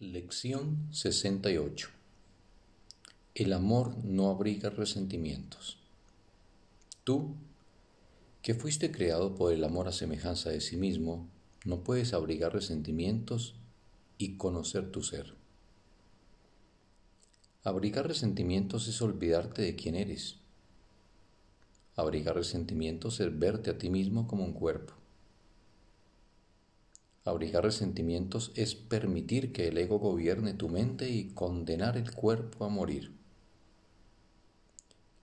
Lección 68 El amor no abriga resentimientos. Tú, que fuiste creado por el amor a semejanza de sí mismo, no puedes abrigar resentimientos y conocer tu ser. Abrigar resentimientos es olvidarte de quién eres. Abrigar resentimientos es verte a ti mismo como un cuerpo. Abrigar resentimientos es permitir que el ego gobierne tu mente y condenar el cuerpo a morir.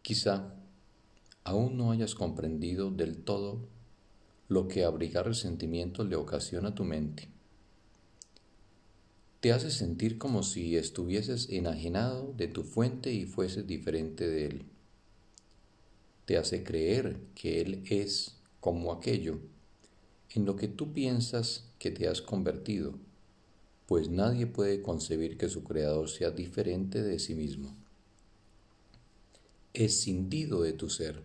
Quizá aún no hayas comprendido del todo lo que abrigar resentimientos le ocasiona a tu mente. Te hace sentir como si estuvieses enajenado de tu fuente y fueses diferente de él. Te hace creer que él es como aquello en lo que tú piensas que te has convertido, pues nadie puede concebir que su creador sea diferente de sí mismo. Escindido de tu ser,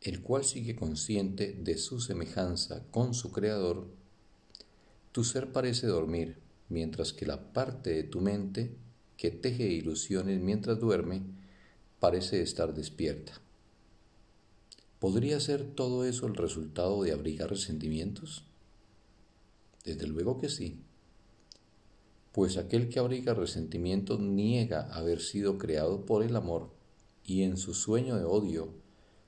el cual sigue consciente de su semejanza con su creador, tu ser parece dormir, mientras que la parte de tu mente que teje ilusiones mientras duerme parece estar despierta. ¿Podría ser todo eso el resultado de abrigar resentimientos? Desde luego que sí, pues aquel que abriga resentimientos niega haber sido creado por el amor y en su sueño de odio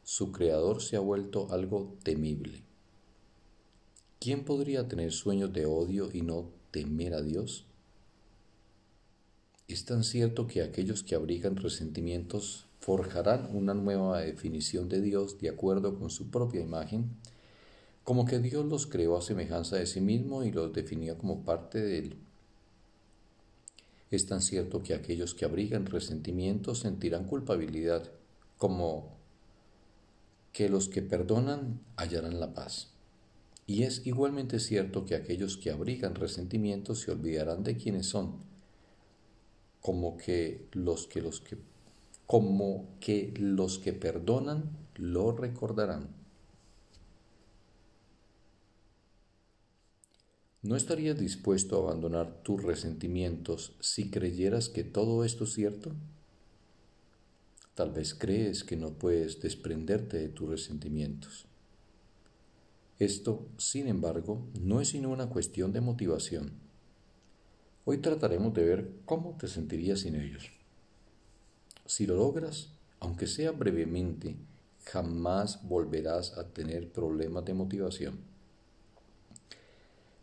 su creador se ha vuelto algo temible. ¿Quién podría tener sueños de odio y no temer a Dios? Es tan cierto que aquellos que abrigan resentimientos forjarán una nueva definición de Dios de acuerdo con su propia imagen, como que Dios los creó a semejanza de sí mismo y los definió como parte de él. Es tan cierto que aquellos que abrigan resentimiento sentirán culpabilidad, como que los que perdonan hallarán la paz. Y es igualmente cierto que aquellos que abrigan resentimiento se olvidarán de quiénes son, como que los que los que como que los que perdonan lo recordarán. ¿No estarías dispuesto a abandonar tus resentimientos si creyeras que todo esto es cierto? Tal vez crees que no puedes desprenderte de tus resentimientos. Esto, sin embargo, no es sino una cuestión de motivación. Hoy trataremos de ver cómo te sentirías sin ellos. Si lo logras, aunque sea brevemente, jamás volverás a tener problemas de motivación.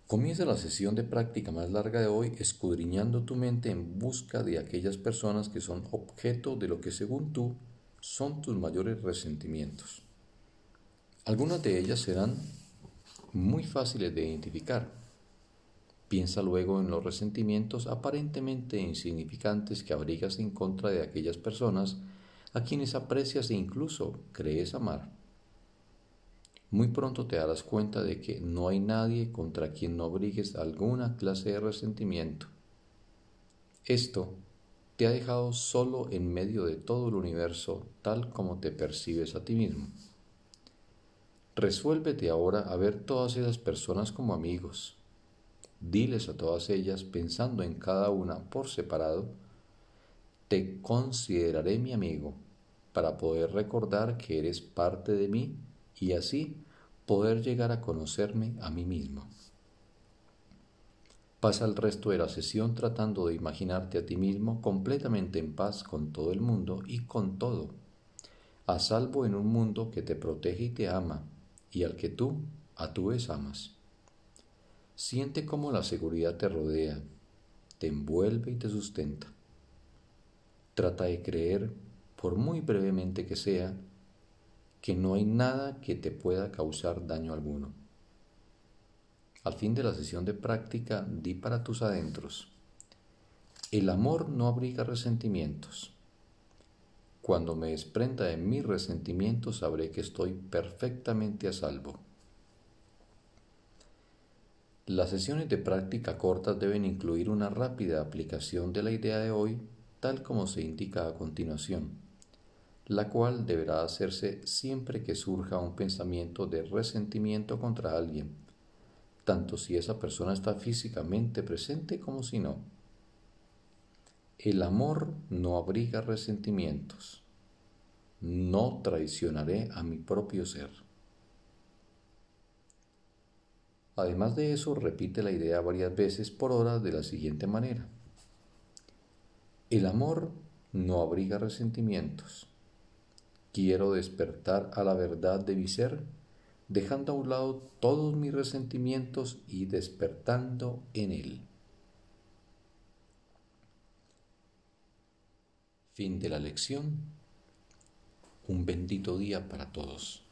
Comienza la sesión de práctica más larga de hoy escudriñando tu mente en busca de aquellas personas que son objeto de lo que según tú son tus mayores resentimientos. Algunas de ellas serán muy fáciles de identificar Piensa luego en los resentimientos aparentemente insignificantes que abrigas en contra de aquellas personas a quienes aprecias e incluso crees amar. Muy pronto te darás cuenta de que no hay nadie contra quien no abrigues alguna clase de resentimiento. Esto te ha dejado solo en medio de todo el universo tal como te percibes a ti mismo. Resuélvete ahora a ver todas esas personas como amigos, diles a todas ellas, pensando en cada una por separado, te consideraré mi amigo, para poder recordar que eres parte de mí y así poder llegar a conocerme a mí mismo. Pasa el resto de la sesión tratando de imaginarte a ti mismo completamente en paz con todo el mundo y con todo, a salvo en un mundo que te protege y te ama, y al que tú a tu vez amas. Siente cómo la seguridad te rodea, te envuelve y te sustenta. Trata de creer, por muy brevemente que sea, que no hay nada que te pueda causar daño alguno. Al fin de la sesión de práctica, di para tus adentros. El amor no abriga resentimientos. Cuando me desprenda de mis resentimientos sabré que estoy perfectamente a salvo. Las sesiones de práctica cortas deben incluir una rápida aplicación de la idea de hoy, tal como se indica a continuación, la cual deberá hacerse siempre que surja un pensamiento de resentimiento contra alguien, tanto si esa persona está físicamente presente como si no. El amor no abriga resentimientos. No traicionaré a mi propio ser. Además de eso, repite la idea varias veces por hora de la siguiente manera. El amor no abriga resentimientos. Quiero despertar a la verdad de mi ser, dejando a un lado todos mis resentimientos y despertando en él. Fin de la lección. Un bendito día para todos.